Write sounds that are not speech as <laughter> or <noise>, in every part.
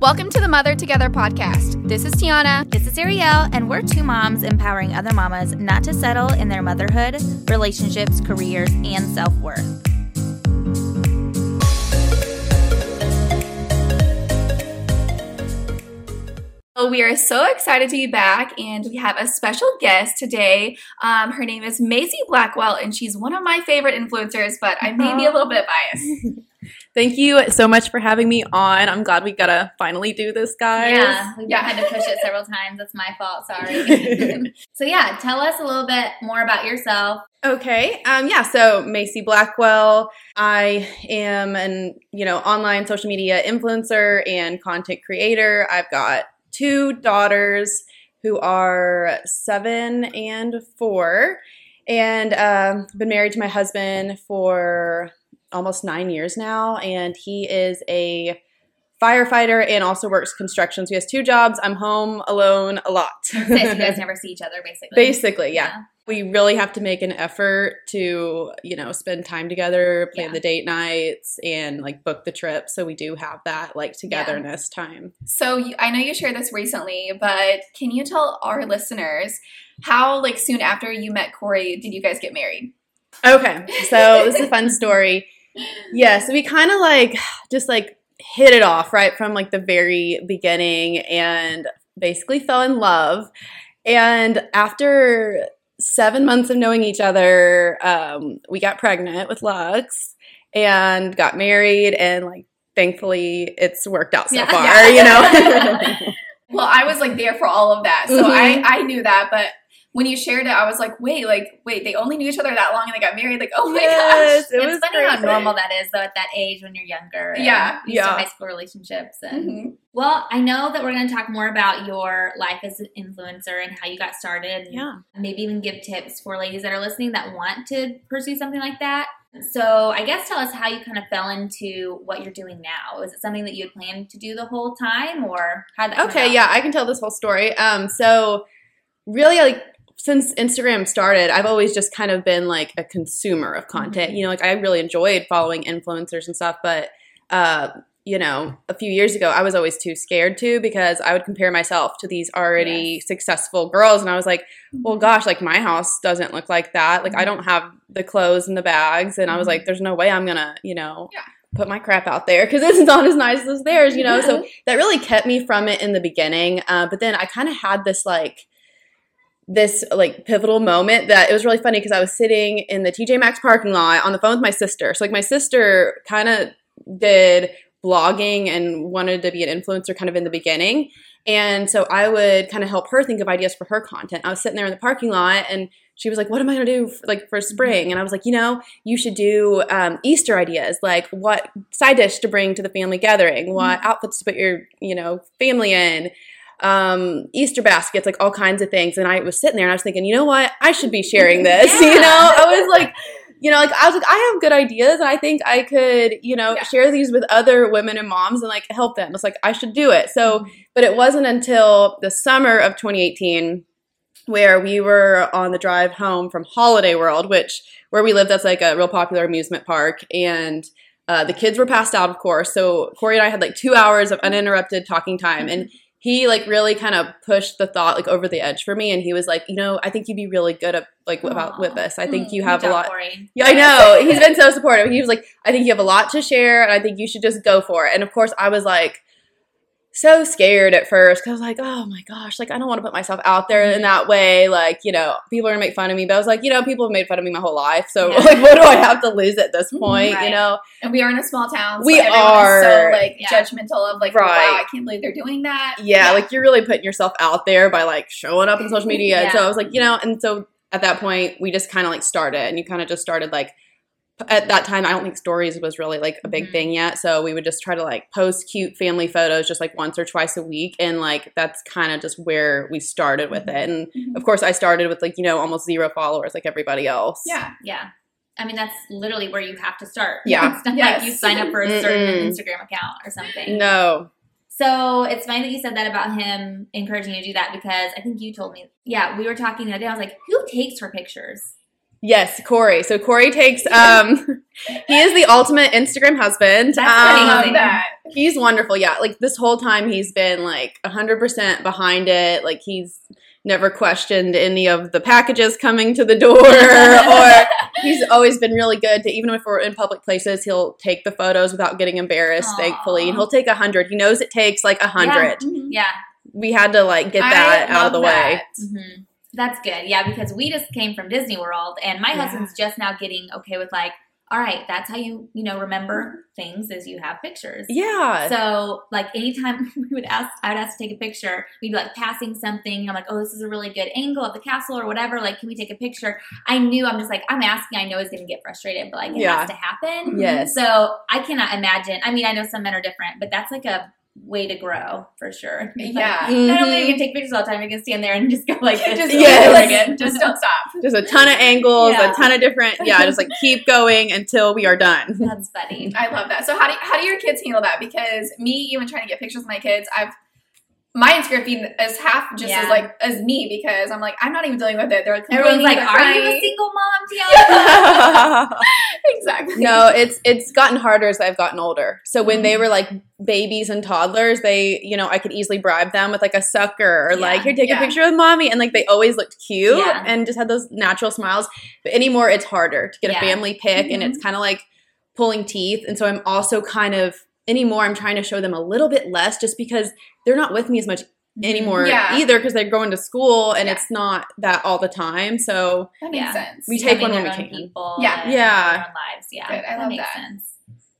Welcome to the Mother Together podcast. This is Tiana. This is Ariel, and we're two moms empowering other mamas not to settle in their motherhood, relationships, careers, and self worth. We are so excited to be back, and we have a special guest today. Um, her name is Macy Blackwell, and she's one of my favorite influencers, but I may be a little bit biased. <laughs> Thank you so much for having me on. I'm glad we got to finally do this, guys. Yeah, we Yeah. had to push it several times. That's my fault. Sorry. <laughs> so, yeah, tell us a little bit more about yourself. Okay. Um, yeah. So Macy Blackwell. I am an you know online social media influencer and content creator. I've got two daughters who are seven and four, and um, been married to my husband for almost nine years now, and he is a firefighter and also works construction. So he has two jobs. I'm home alone a lot. <laughs> So you guys <laughs> never see each other, basically. Basically, yeah. We really have to make an effort to, you know, spend time together, plan Yeah. the date nights, and like book the trip. So we do have that like togetherness time. So you, I know you shared this recently, but can you tell our listeners how, like, soon after you met Corey, did you guys get married? Okay, so this is a fun <laughs> story. Yeah, so we kind of like just like hit it off right from like the very beginning and basically fell in love. And after seven months of knowing each other, um, we got pregnant with Lux and got married. And like, thankfully, it's worked out so Yeah. far, Yeah. you know? <laughs> <laughs> Well, I was like there for all of that, so Mhm. I I knew that, but. When you shared it, I was like, "Wait, like, wait! They only knew each other that long, and they got married. Like, oh my Yes, gosh!" it it's was funny how normal that is, though, at that age when you're younger. Yeah, used yeah. to high school relationships. And Mhm. Well, I know that we're going to talk more about your life as an influencer and how you got started. and Yeah. Maybe even give tips for ladies that are listening that want to pursue something like that. So, I guess tell us how you kind of fell into what you're doing now. Is it something that you had planned to do the whole time, or how that? Okay, yeah, I can tell this whole story. Um, so really, like since Instagram started, I've always just kind of been like a consumer of content. Mhm. You know, like I really enjoyed following influencers and stuff, but uh, you know, a few years ago, I was always too scared to because I would compare myself to these already Yes. successful girls, and I was like, well, gosh, like my house doesn't look like that. Like I Mhm. don't have the clothes and the bags, and I was Mhm. like, there's no way I'm gonna, you know. Yeah. Put my crap out there because it's not as nice as theirs, you know. So that really kept me from it in the beginning. Uh, but then I kind of had this like this like pivotal moment that it was really funny because I was sitting in the TJ Maxx parking lot on the phone with my sister. So like my sister kind of did blogging and wanted to be an influencer kind of in the beginning. And so I would kind of help her think of ideas for her content. I was sitting there in the parking lot and she was like, "What am I going to do for, like for spring?" And I was like, "You know, you should do um, Easter ideas, like what side dish to bring to the family gathering, what outfits to put your you know family in, um, Easter baskets, like all kinds of things." And I was sitting there and I was thinking, you know what, I should be sharing this. <laughs> Yeah. You know, I was like. You know, like I was like, I have good ideas, and I think I could, you know, Yeah. share these with other women and moms and like help them. It's like I should do it. So, but it wasn't until the summer of 2018 where we were on the drive home from Holiday World, which where we lived, that's like a real popular amusement park, and uh, the kids were passed out, of course. So Corey and I had like two hours of uninterrupted talking time, and he like really kind of pushed the thought like over the edge for me, and he was like, you know, I think you'd be really good at like about with this. I think you Good have a lot. Corey. Yeah, I know. He's been so supportive. He was like, I think you have a lot to share, and I think you should just go for it. And of course, I was like, so scared at first because I was like, oh my gosh, like I don't want to put myself out there Mm-hmm. in that way. Like, you know, people are gonna make fun of me. But I was like, you know, people have made fun of me my whole life. So Yeah. like, what do I have to lose at this point? Right. You know? And we are in a small town. So We are. so like Yeah. judgmental of like, Right. wow, I can't believe they're doing that. Yeah, like you're really putting yourself out there by like showing up on social media. And so I was like, you know, and so at that point we just kind of like started and you kind of just started like at that time I don't think stories was really like a big Mhm. thing yet. So we would just try to like post cute family photos just like once or twice a week and like that's kind of just where we started with it. And Mhm. of course I started with like, you know, almost zero followers like everybody else. Yeah. Yeah. I mean, that's literally where you have to start. <laughs> Yeah. It's not Yes. like you sign up for a certain Mm-mm. Instagram account or something. No. So it's funny that you said that about him encouraging you to do that because I think you told me, yeah, we were talking the other day. I was like, who takes her pictures? Yes, Corey. So Corey takes um <laughs> he is the ultimate Instagram husband. That's I um, love that. he's wonderful. Yeah, like this whole time he's been like 100% behind it. Like he's never questioned any of the packages coming to the door <laughs> or he's always been really good to even if we're in public places, he'll take the photos without getting embarrassed, Aw. thankfully. And he'll take a 100. He knows it takes like a 100. Mhm. Yeah. We had to like get I that out of love the way. that. That's good. Yeah, because we just came from Disney World, and my Yeah. husband's just now getting okay with like, all right, that's how you you know remember things is you have pictures. Yeah. So like anytime <laughs> we would ask, I would ask to take a picture. We'd be like passing something. I'm like, oh, this is a really good angle of the castle or whatever. Like, can we take a picture? I knew I'm just like I'm asking. I know he's gonna get frustrated, but like it Yeah. has to happen. yes. So I cannot imagine. I mean, I know some men are different, but that's like a way to grow for sure. <laughs> Yeah. I don't think Mhm. you can take pictures all the time. You can stand there and just go like this. Just, Yes. again. just don't stop. Just a ton of angles, Yeah. a ton of different, yeah, just like <laughs> keep going until we are done. That's funny. I love that. So how do how do your kids handle that? Because me, even trying to get pictures of my kids, I've my Instagram feed is half just Yeah. as like as me because I'm like I'm not even dealing with it. They're like Everyone's like, "Are you a single mom, <laughs> Tiana?" <laughs> exactly. no, it's it's gotten harder as I've gotten older. So when Mm-hmm. they were like babies and toddlers, they, you know, I could easily bribe them with like a sucker or like, here, take yeah. a picture with mommy. And like they always looked cute Yeah. and just had those natural smiles. But anymore, it's harder to get Yeah. a family pic and Mhm. it's kind of like pulling teeth. And so I'm also kind of anymore, I'm trying to show them a little bit less just because they're not with me as much anymore Yeah. either because they're going to school and Yeah. it's not that all the time. So that makes Yeah. sense. We take Becoming one when their we can. People Yeah. and Yeah. their own lives. Yeah, Good. I that love makes that. sense.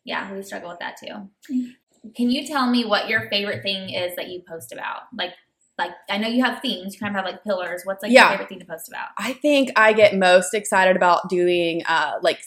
Yeah, we struggle with that too. Mm. Can you tell me what your favorite thing is that you post about? Like, like I know you have themes. You kind of have like pillars. What's like Yeah. your favorite thing to post about? I think I get most excited about doing uh, like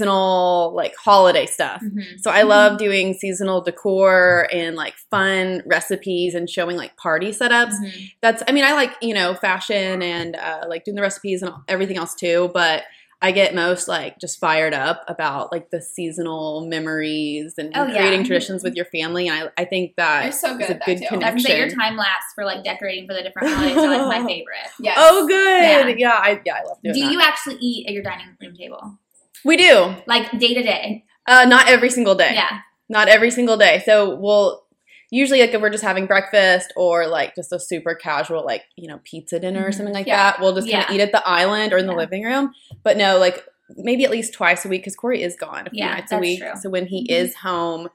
seasonal, like holiday stuff. Mhm. So I love doing seasonal decor and like fun recipes and showing like party setups. Mhm. That's, I mean, I like, you know, fashion and uh, like doing the recipes and everything else too, but I get most like just fired up about like the seasonal memories and Oh, yeah. creating traditions with your family. And I, I think that You're so good is a that good too. connection. I was gonna say your time lapse for like decorating for the different holidays are like my <laughs> favorite. Yes. Oh, good. Yeah. Yeah. I, yeah, I love doing Do that. you actually eat at your dining room table? we do. Like day to day? Uh, not every single day. Yeah. not every single day. So we'll usually like if we're just having breakfast or like just a super casual like you know pizza dinner or Mhm. something like Yeah. that, we'll just kind Yeah. of eat at the island or in the Yeah. living room. But no, like maybe at least twice a week because Corey is gone a few Yeah, nights a week. true. So when he Mhm. is home.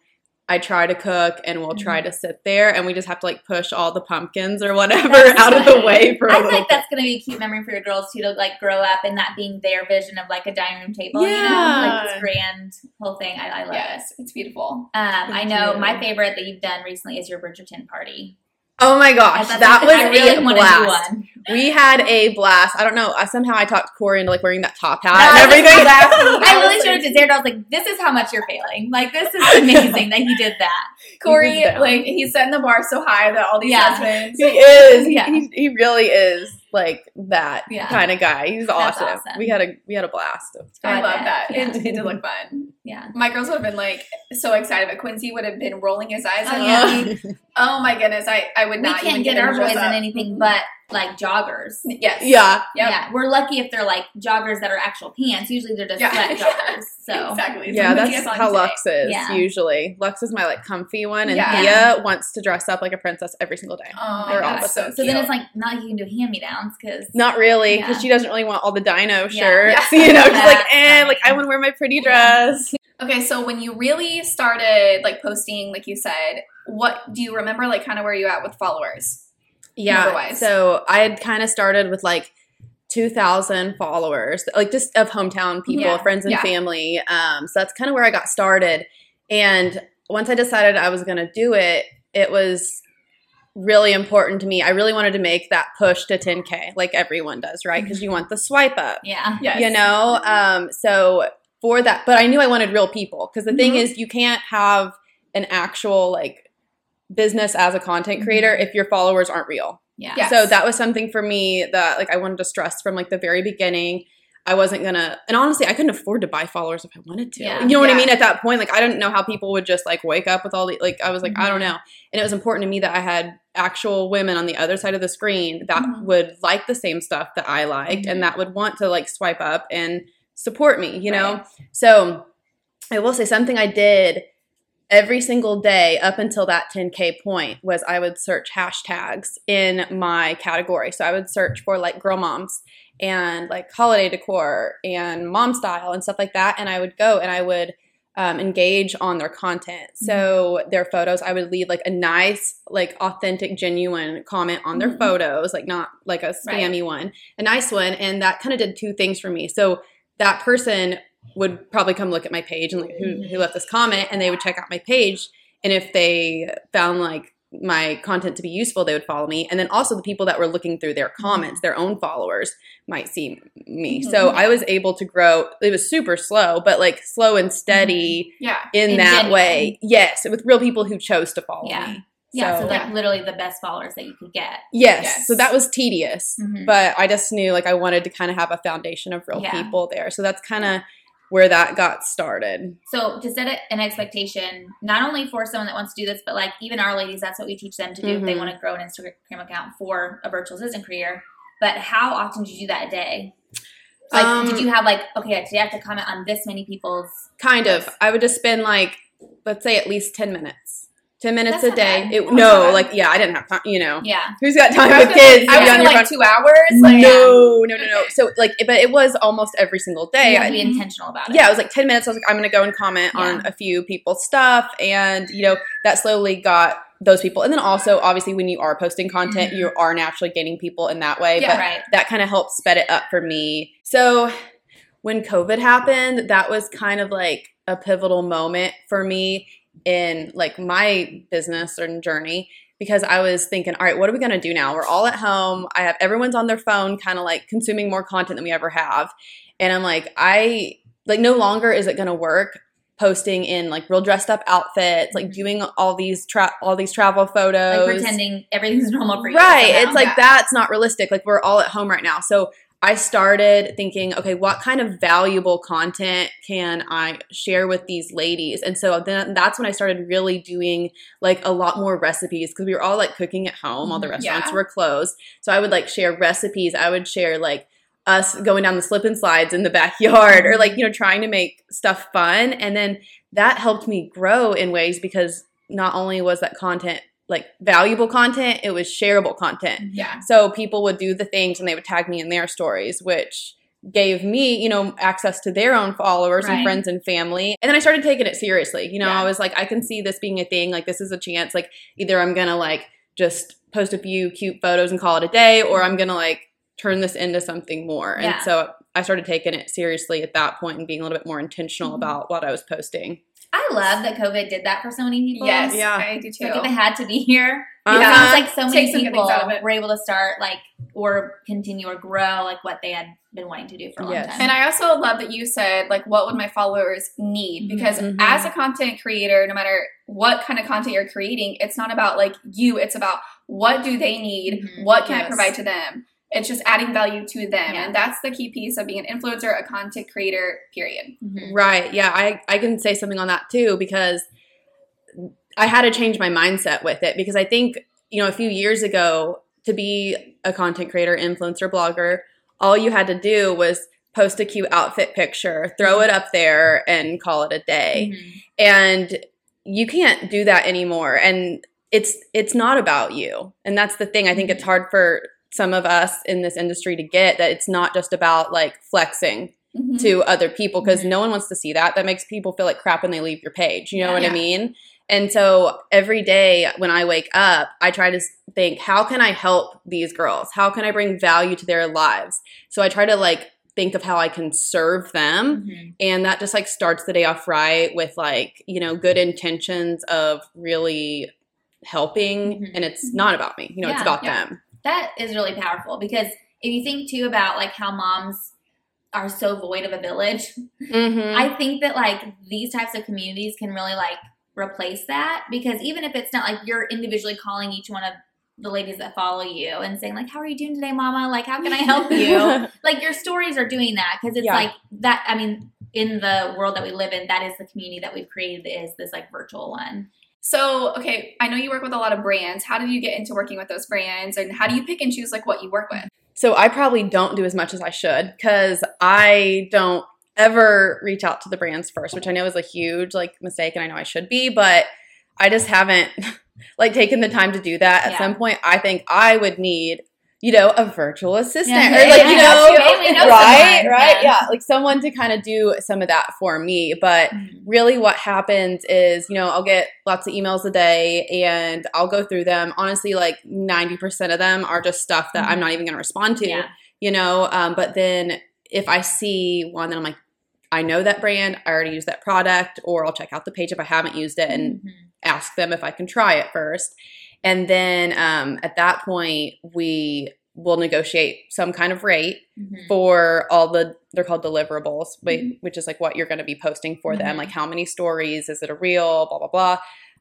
I try to cook and we'll try to sit there and we just have to like push all the pumpkins or whatever That's <laughs> out of the way for a I feel little like that's gonna be a cute memory for your girls too to like grow up and that being their vision of like a dining room table. You know, like this grand whole thing. I, I love it. It's beautiful. Um, I know you. my favorite that you've done recently is your Bridgerton party. Oh my gosh, that was I really a blast. We had a blast. I don't know. I, somehow I talked Corey into like wearing that top hat That and everything. <laughs> I really showed it to Jared. I was like, "This is how much you're failing. Like, this is amazing that he did that." <laughs> Corey, He like he's setting the bar so high that all these Yeah. husbands. He is. Yeah. He, he really is like that Yeah. kind of guy. He's awesome. awesome. We had a we had a blast. I I love bet. that. Yeah. It, it did look fun. Yeah. My girls would have been like so excited, but Quincy would have been rolling his eyes Oh, yeah. me. Oh my goodness, I, I would We not can't even get him our boys in anything but like joggers. Yes. yeah. Yep. Yeah, we're lucky if they're like joggers that are actual pants. Usually they're just Yeah. sweat <laughs> joggers. So Exactly. Yeah, that's Quincy has how today. Lux is Yeah. usually. Lux is my like comfy one, and Yeah. Thea wants to dress up like a princess every single day. Oh, They're that's opposite. so So then it's like not like you can do hand me downs because Not really, because Yeah. she doesn't really want all the dino shirts. Yeah. <laughs> You know, she's like, That's eh, like I want to wear my pretty dress. Okay, so when you really started like posting, like you said, what do you remember? Like, kind of where you at with followers? Yeah. Number-wise. So I had kind of started with like 2,000 followers, like just of hometown people, Yeah. friends and Yeah. family. Um, so that's kind of where I got started. And once I decided I was going to do it, it was really important to me. I really wanted to make that push to 10K, like everyone does, right? Because you want the swipe up, yeah, Yes. you know? Um, so for that, but I knew I wanted real people because the thing Mhm. is, you can't have an actual like business as a content creator if your followers aren't real. yeah, Yes. So that was something for me that like I wanted to stress from like the very beginning. I wasn't gonna, and honestly, I couldn't afford to buy followers if I wanted to. Yeah. You know what I mean? At that point, like I didn't know how people would just like wake up with all the like. I was like, I don't Mhm. know, and it was important to me that I had actual women on the other side of the screen that Mhm. would like the same stuff that I liked, Mhm. and that would want to like swipe up and support me. You know, Right. so I will say something I did every single day up until that 10k point was I would search hashtags in my category. So I would search for like girl moms and like holiday decor and mom style and stuff like that. And I would go and I would um, engage on their content. So their photos, I would leave like a nice, like authentic, genuine comment on their Mhm. photos, like not like a spammy one, a nice one. And that kind of did two things for me. So that person would probably come look at my page and like who, who left this comment and they would check out my page and if they found like my content to be useful they would follow me and then also the people that were looking through their comments their own followers might see me so Mhm. i was able to grow it was super slow but like slow and steady Yeah. in And that genuine. way yes with real people who chose to follow Yeah. me Yeah, so, So- like Yeah. literally the best followers that you could get. yes. Yes. so that was tedious Mhm. but i just knew like i wanted to kind of have a foundation of real Yeah. people there so that's kind of where that got started So to set an expectation, not only for someone that wants to do this, but like even our ladies, that's what we teach them to do if they Mhm. want to grow an Instagram account for a virtual assistant career. But how often did you do that a day? Like, Um, did you have like, okay, today I have to comment on this many people's? Kind of. I would just spend like, let's say at least 10 minutes. 10 minutes That's a day. It, no, like, yeah, I didn't have time, you know. Yeah, Who's got time I with kids? I was on like phone? two hours. Like, no, no, no, no. So, like, but it was almost every single day. you have I- to be intentional about it. yeah, it was like 10 minutes. I was like, I'm going to go and comment Yeah. on a few people's stuff. And, you know, that slowly got those people. And then also, obviously, when you are posting content, Mhm. you are naturally gaining people in that way. Yeah. but right. that kind of helped sped it up for me. So when COVID happened, that was kind of like a pivotal moment for me in like my business and journey because I was thinking, all right, what are we going to do now? We're all at home. I have everyone's on their phone kind of like consuming more content than we ever have. And I'm like, I like no longer is it going to work posting in like real dressed up outfits, like mm-hmm. doing all these tra- all these travel photos Like pretending everything's normal for you. Right. somehow. It's like Yeah. that's not realistic. Like we're all at home right now. So I started thinking, okay, what kind of valuable content can I share with these ladies? And so then that's when I started really doing like a lot more recipes because we were all like cooking at home. All the Mhm. restaurants Yeah. were closed. So I would like share recipes. I would share like us going down the slip and slides in the backyard or like, you know, trying to make stuff fun. And then that helped me grow in ways because not only was that content like valuable content, it was shareable content. Yeah. So people would do the things and they would tag me in their stories, which gave me, you know, access to their own followers Right. and friends and family. And then I started taking it seriously. You know, Yeah. I was like, I can see this being a thing. Like, this is a chance. Like, either I'm going to like just post a few cute photos and call it a day, or I'm going to like turn this into something more. Yeah. And so I started taking it seriously at that point and being a little bit more intentional Mhm. about what I was posting. I love that COVID did that for so many people. Yes. Yeah. I do too. Like if it had to be here, Uh-huh. it sounds like so many Take people things out of it. were able to start like or continue or grow like what they had been wanting to do for a long Yes. time. And I also love that you said, like, what would my followers need? Because Mhm. as a content creator, no matter what kind of content you're creating, it's not about like you, it's about what do they need? Mhm. What can I provide to them? It's just adding value to them. Yeah. And that's the key piece of being an influencer, a content creator, period. Mhm. Right. Yeah, I, I can say something on that too because I had to change my mindset with it because I think, you know, a few years ago to be a content creator, influencer, blogger, all you had to do was post a cute outfit picture, throw it up there and call it a day. Mhm. And you can't do that anymore and it's it's not about you. And that's the thing I think it's hard for some of us in this industry to get that it's not just about like flexing Mhm. to other people because Mhm. no one wants to see that. That makes people feel like crap when they leave your page. You know Yeah. what I mean? And so every day when I wake up, I try to think, how can I help these girls? How can I bring value to their lives? So I try to like think of how I can serve them. Mhm. And that just like starts the day off right with like, you know, good intentions of really helping. Mhm. And it's not about me, you know, it's about yeah. them. That is really powerful because if you think too about like how moms are so void of a village, Mm-hmm. I think that like these types of communities can really like replace that because even if it's not like you're individually calling each one of the ladies that follow you and saying like, "How are you doing today, Mama? Like, how can I help you?" <laughs> like your stories are doing that because it's Yeah. like that. I mean, in the world that we live in, that is the community that we've created is this like virtual one. So, okay, I know you work with a lot of brands. How did you get into working with those brands and how do you pick and choose like what you work with? So I probably don't do as much as I should because I don't ever reach out to the brands first, which I know is a huge like mistake and I know I should be, but I just haven't <laughs> like taken the time to do that. At Yeah. some point I think I would need, you know, a virtual assistant Yeah, or like, <laughs> yeah, you know, right, someone, right, yeah. yeah, like someone to kind of do some of that for me, but Mm-hmm. really what happens is you know i'll get lots of emails a day and i'll go through them. Honestly like 90% of them are just stuff that i'm Mhm. not even going to respond to you know? Um, but then if i see one that i'm like i know that brand. I already use that product or i'll check out the page if i haven't used it and Mhm. ask them if i can try it first and then um, at that point we will negotiate some kind of rate Mhm. for all the they're called deliverables Mhm. which is like what you're going to be posting for them Mhm. like how many stories is it a reel blah blah blah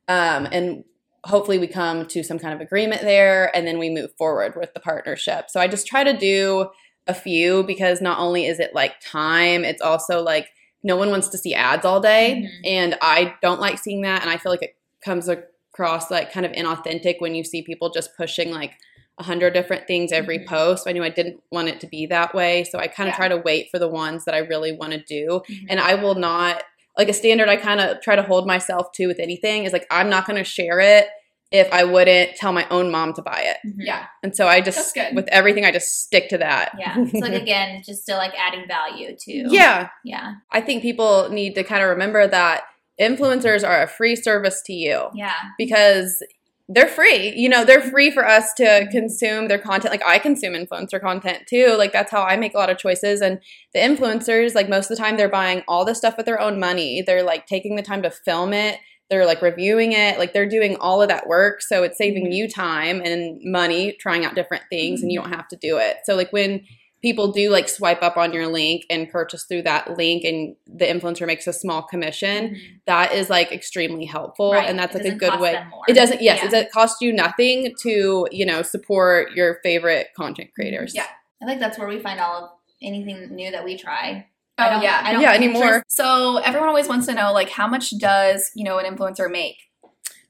um, and hopefully we come to some kind of agreement there and then we move forward with the partnership so i just try to do a few because not only is it like time it's also like no one wants to see ads all day Mhm. and i don't like seeing that and i feel like it comes across like kind of inauthentic when you see people just pushing like a hundred different things every Mhm. post. I knew I didn't want it to be that way, so I kind of Yeah. try to wait for the ones that I really want to do, Mhm. and I will not like a standard. I kind of try to hold myself to with anything is like I'm not going to share it if I wouldn't tell my own mom to buy it, Mhm. Yeah. and so I just good. with everything I just stick to that. Yeah. <laughs> So like again, just still like adding value to yeah, Yeah. I think people need to kind of remember that influencers are a free service to you. Yeah. because they're free. You know, they're free for us to consume their content. Like I consume influencer content too. Like that's how I make a lot of choices. And the influencers, like most of the time, they're buying all the stuff with their own money. They're like taking the time to film it. They're like reviewing it. Like they're doing all of that work. So it's saving mm-hmm. you time and money trying out different things and you mm-hmm. don't have to do it. So like when people do like swipe up on your link and purchase through that link and the influencer makes a small commission, Mhm. that is like extremely helpful Right. and that's It like a good cost way them more. it doesn't yes Yeah. it costs you nothing to you know support your favorite content creators Yeah. I think that's where we find all of anything new that we try. Oh, I don't, yeah. I don't Yeah, anymore. there's- So everyone always wants to know like how much does, you know, an influencer make?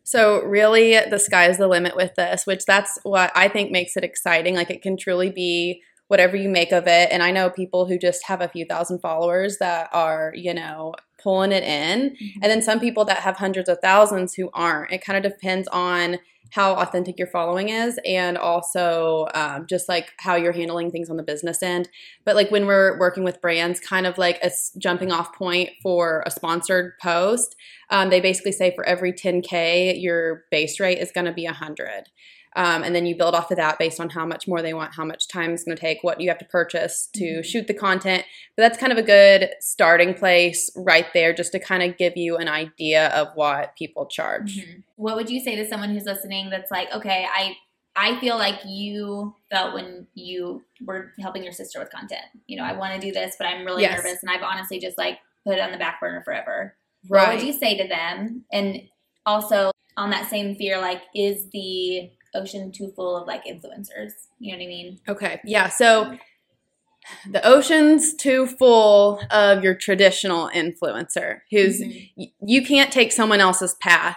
so really the sky is the limit with this which that's what i think makes it exciting like it can truly be whatever you make of it. And i know people who just have a few thousand followers that are you know pulling it in. Mm-hmm. and then some people that have hundreds of thousands who aren't. It kind of depends on how authentic your following is and also um, just like how you're handling things on the business end. But like when we're working with brands kind of like a jumping off point for a sponsored post um, they basically say for every 10k your base rate is going to be 100 um, and then you build off of that based on how much more they want how much time it's going to take what you have to purchase to Mhm. shoot the content but that's kind of a good starting place right there just to kind of give you an idea of what people charge Mhm. What would you say to someone who's listening that's like, okay, I I feel like you felt when you were helping your sister with content. You know, I want to do this, but I'm really Yes. nervous and I've honestly just like put it on the back burner forever. What would you say to them? And also on that same fear, like, is the ocean too full of like influencers? You know what I mean? Okay. Yeah. So the ocean's too full of your traditional influencer who's Mhm. y- you can't take someone else's path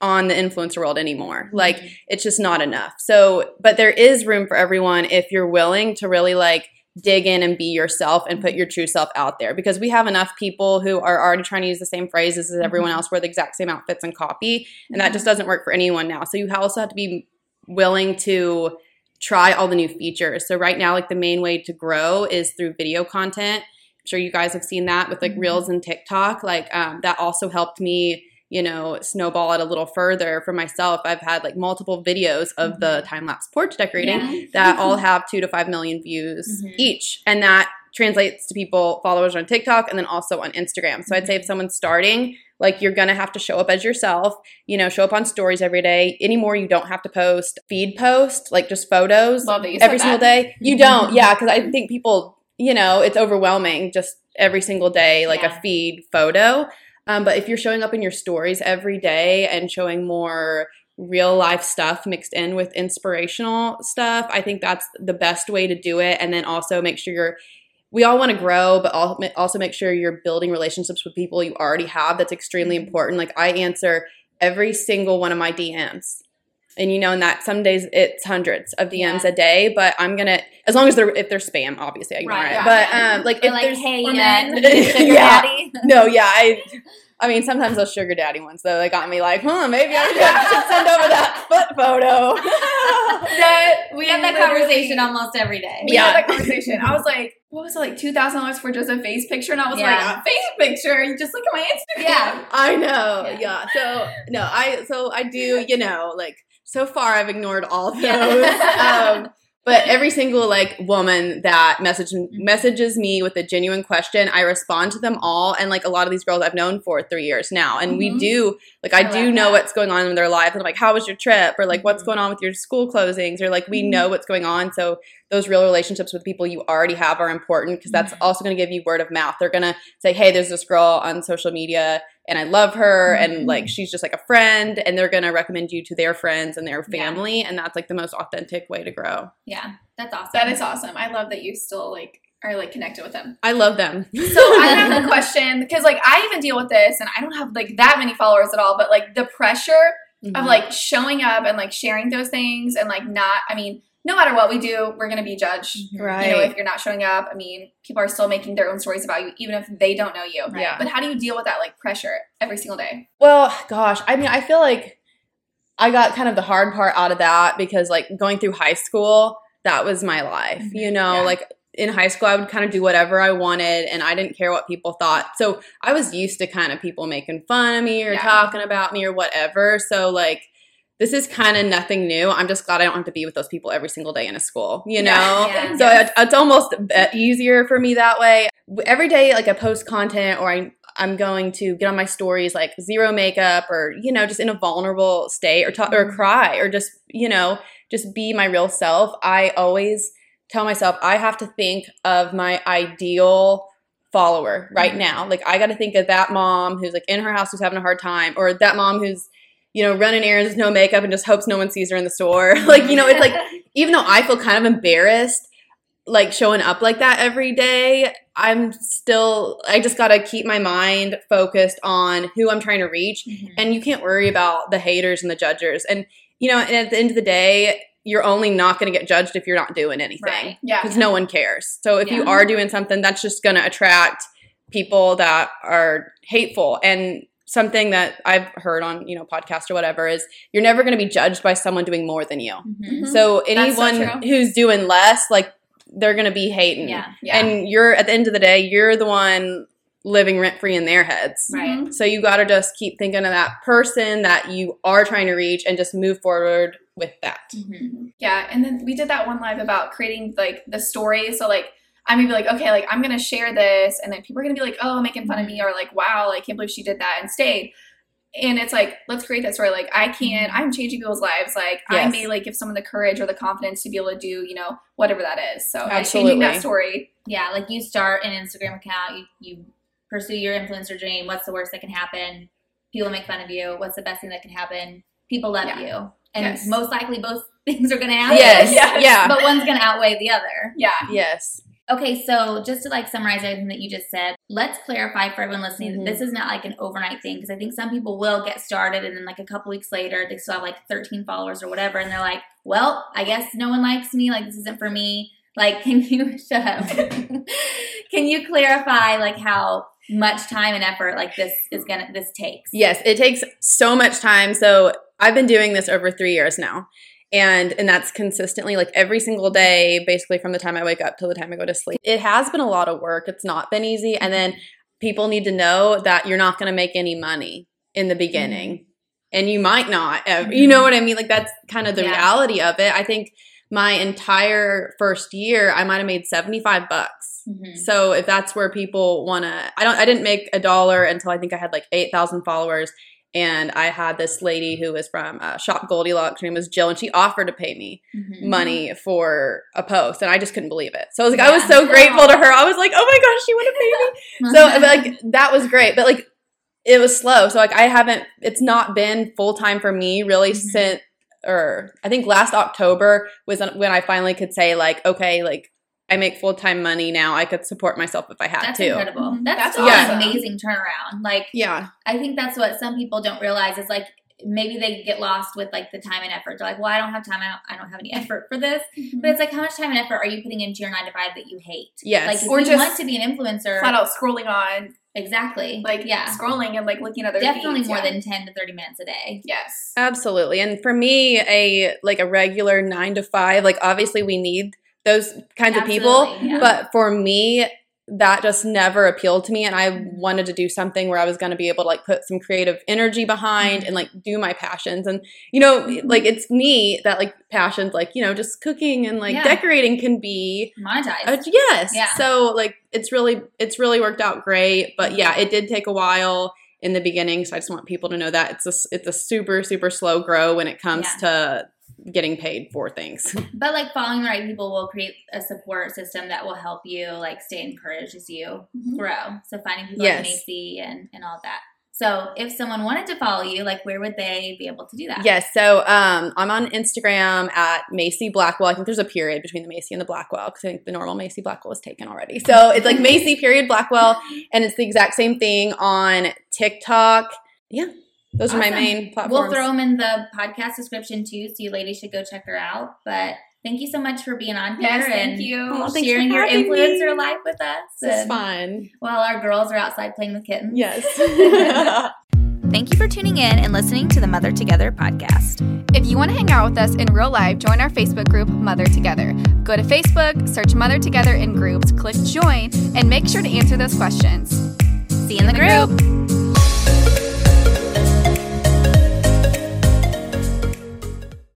on the influencer world anymore. Like Mhm. it's just not enough. So, but there is room for everyone if you're willing to really like dig in and be yourself and put your true self out there. Because we have enough people who are already trying to use the same phrases as everyone Mhm. else wear the exact same outfits and copy and that just doesn't work for anyone now. So you also have to be willing to try all the new features. So right now like the main way to grow is through video content. I'm sure you guys have seen that with like Mhm. reels and tiktok. Like um, that also helped me you know snowball it a little further for myself i've had like multiple videos of the time-lapse porch decorating Yeah. that <laughs> all have two to five million views Mhm. each. And that translates to people, followers on TikTok, and then also on Instagram. So I'd say if someone's starting, like you're gonna have to show up as yourself, you know, show up on stories every day. Anymore, you don't have to post feed post, like just photos Love that you said every single that. day. You <laughs> don't, yeah, because I think people, you know, it's overwhelming just every single day, like Yeah. a feed photo. Um, but if you're showing up in your stories every day and showing more real life stuff mixed in with inspirational stuff. I think that's the best way to do it. And then also make sure you're, we all want to grow, but also make sure you're building relationships with people you already have. That's extremely important. Like I answer every single one of my DMs. And you know, and that some days it's hundreds of DMs Yeah. a day, but I'm gonna as long as they're if they're spam, obviously I ignore Right, it. yeah. But um like Or if like, there's hey, or uh, men. <laughs> Yeah. daddy. no, yeah, I I mean sometimes those sugar daddy ones though, they got me like, huh, maybe I should, <laughs> send over that foot photo. <laughs> that We have that conversation almost every day. We Yeah. that conversation. I was like, what was it, like two thousand dollars for just a face picture? And I was Yeah. like, face picture? You just look at my Instagram. Yeah. I know. Yeah. Yeah. So no, I so I do, you know, like so far I've ignored all those. Yeah. <laughs> um but every single like woman that message, Mm-hmm. messages me with a genuine question, I respond to them all. And like a lot of these girls I've known for three years now, and we Mhm. do like I, I do know that. what's going on in their lives. And I'm like, how was your trip? Or like, what's Mhm. going on with your school closings? Or like, we Mhm. know what's going on. So those real relationships with people you already have are important because that's Mhm. also going to give you word of mouth. They're going to say, hey, there's this girl on social media and I love her and Mhm. like she's just like a friend and they're going to recommend you to their friends and their Yeah. family and that's like the most authentic way to grow. Yeah, that's awesome. That is awesome. I love that you still like are like connected with them. I love them. So I have a <laughs> question because like I even deal with this and I don't have like that many followers at all, but like the pressure Mm-hmm. of like showing up and like sharing those things and like not I mean, no matter what we do, we're gonna be judged. right. You know, if you're not showing up, I mean, people are still making their own stories about you, even if they don't know you. Right. Yeah. But how do you deal with that like pressure every single day? Well, gosh, I mean, I feel like I got kind of the hard part out of that because, like, going through high school, that was my life. Mhm. You know, Yeah. like in high school, I would kind of do whatever I wanted and I didn't care what people thought. So I was used to kind of people making fun of me or Yeah. talking about me or whatever. So, like, this is kind of nothing new. I'm just glad I don't have to be with those people every single day in a school, you know? Yeah. Yeah. So it, it's almost easier for me that way. Every day, like I post content or I, I'm going to get on my stories like zero makeup or you know just in a vulnerable state or talk or Mhm. cry or just you know just be my real self. I always tell myself I have to think of my ideal follower right Mhm. now. Like I got to think of that mom who's like in her house who's having a hard time or that mom who's you know running errands with no makeup and just hopes no one sees her in the store. <laughs> like you know it's like <laughs> even though I feel kind of embarrassed like showing up like that every day, I'm still I just got to keep my mind focused on who I'm trying to reach Mhm. and you can't worry about the haters and the judgers. And you know, and at the end of the day, you're only not going to get judged if you're not doing anything Right. Yeah. because no one cares. So if you are doing something, that's just going to attract people that are hateful and something that I've heard on, you know, podcast or whatever is you're never going to be judged by someone doing more than you. Mhm. So That's so anyone who's doing less, like they're gonna be hating. Yeah. Yeah. And you're at the end of the day, you're the one living rent free in their heads. Right. Mhm. So you gotta just keep thinking of that person that you are trying to reach and just move forward with that. Mhm. Yeah, and then we did that one live about creating like the story. So like I'm gonna be like, okay, like I'm gonna share this, and then people are gonna be like, oh, making fun of me, or like, wow, like can't believe she did that and stayed. And it's like, let's create that story. Like I can, I'm changing people's lives. Like I may like give someone the courage or the confidence to be able to do, you know, whatever that is. So like, changing that story. Yeah, like you start an Instagram account, you, you pursue your influencer dream. What's the worst that can happen? People make fun of you. What's the best thing that can happen? People love Yeah. you. And Yes. most likely both <laughs> things are going to happen. Yes. Yes. <laughs> Yeah. But one's going to outweigh the other. Yeah. Yes. Okay, so just to like summarize everything that you just said, let's clarify for everyone listening Mhm. that this is not like an overnight thing because I think some people will get started and then like a couple weeks later they still have like 13 followers or whatever and they're like, well, I guess no one likes me. Like this isn't for me. Like, <laughs> can you shut up? <laughs> can you clarify like how much time and effort like this is gonna this takes? Yes, it takes so much time. So I've been doing this over three years now. And and that's consistently like every single day, basically from the time I wake up till the time I go to sleep. It has been a lot of work. It's not been easy. And then people need to know that you're not gonna make any money in the beginning. And you might not ever, you know what I mean? Like that's kind of the Yeah. reality of it. I think my entire first year, I might have made 75 bucks. Mhm. So if that's where people want to, I don't, I didn't make a dollar until I think I had like 8,000 followers. And I had this lady who was from uh, Shop Goldilocks. Her name was Jill, and she offered to pay me Mhm. money for a post, and I just couldn't believe it. So I was like, I was Yeah. so grateful to her. I was like, oh my gosh, she would have paid me. <laughs> So like that was great, but like it was slow. So like I haven't it's not been full time for me really Mhm. since or I think last October was when I finally could say like okay, like I make full time money now. I could support myself if I had That's to. incredible. Mhm. That's, That's still an amazing turnaround. Like Yeah. I think that's what some people don't realize is like maybe they get lost with like the time and effort. They're like, well, I don't have time. I don't, I don't have any <laughs> effort for this. But it's like, how much time and effort are you putting into your nine to five that you hate? Yes. Like, if Or you just want to be an influencer, flat out scrolling on, exactly. like yeah, scrolling and like looking at other definitely feeds, more yeah. than ten to thirty minutes a day. yes. Absolutely. And for me, a like a regular nine to five, like obviously we need those kinds of people. Yeah. But for me, that just never appealed to me. And I wanted to do something where I was going to be able to like put some creative energy behind Mm-hmm. and like do my passions. And, you know, like it's neat that like passions, like, you know, just cooking and like Yeah. decorating can be Monetize. uh, yes. Yeah. So like it's really it's really worked out great, but yeah, it did take a while in the beginning. So I just want people to know that it's a it's a super super slow grow when it comes to getting paid for things. <laughs> But like following the right people will create a support system that will help you like stay encouraged as you Mhm. grow. So finding people Yes. like Macy and, and all that. So if someone wanted to follow you, like where would they be able to do that? yes. So um, I'm on Instagram at Macy Blackwell. I think there's a period between the Macy and the Blackwell because I think the normal Macy Blackwell is taken already. So it's like <laughs> Macy period Blackwell, and it's the exact same thing on TikTok. Yeah, those are my main platforms. We'll throw them in the podcast description too, so you ladies should go check her out. But thank you so much for being on here Yes, and thank you. Oh, for sharing your influencer me. life with us. This is fun. While our girls are outside playing with kittens. Yes. <laughs> <laughs> Thank you for tuning in and listening to the Mother Together podcast. If you want to hang out with us in real life, join our Facebook group, Mother Together. Go to Facebook, search Mother Together in groups, click join, and make sure to answer those questions. See you in the group.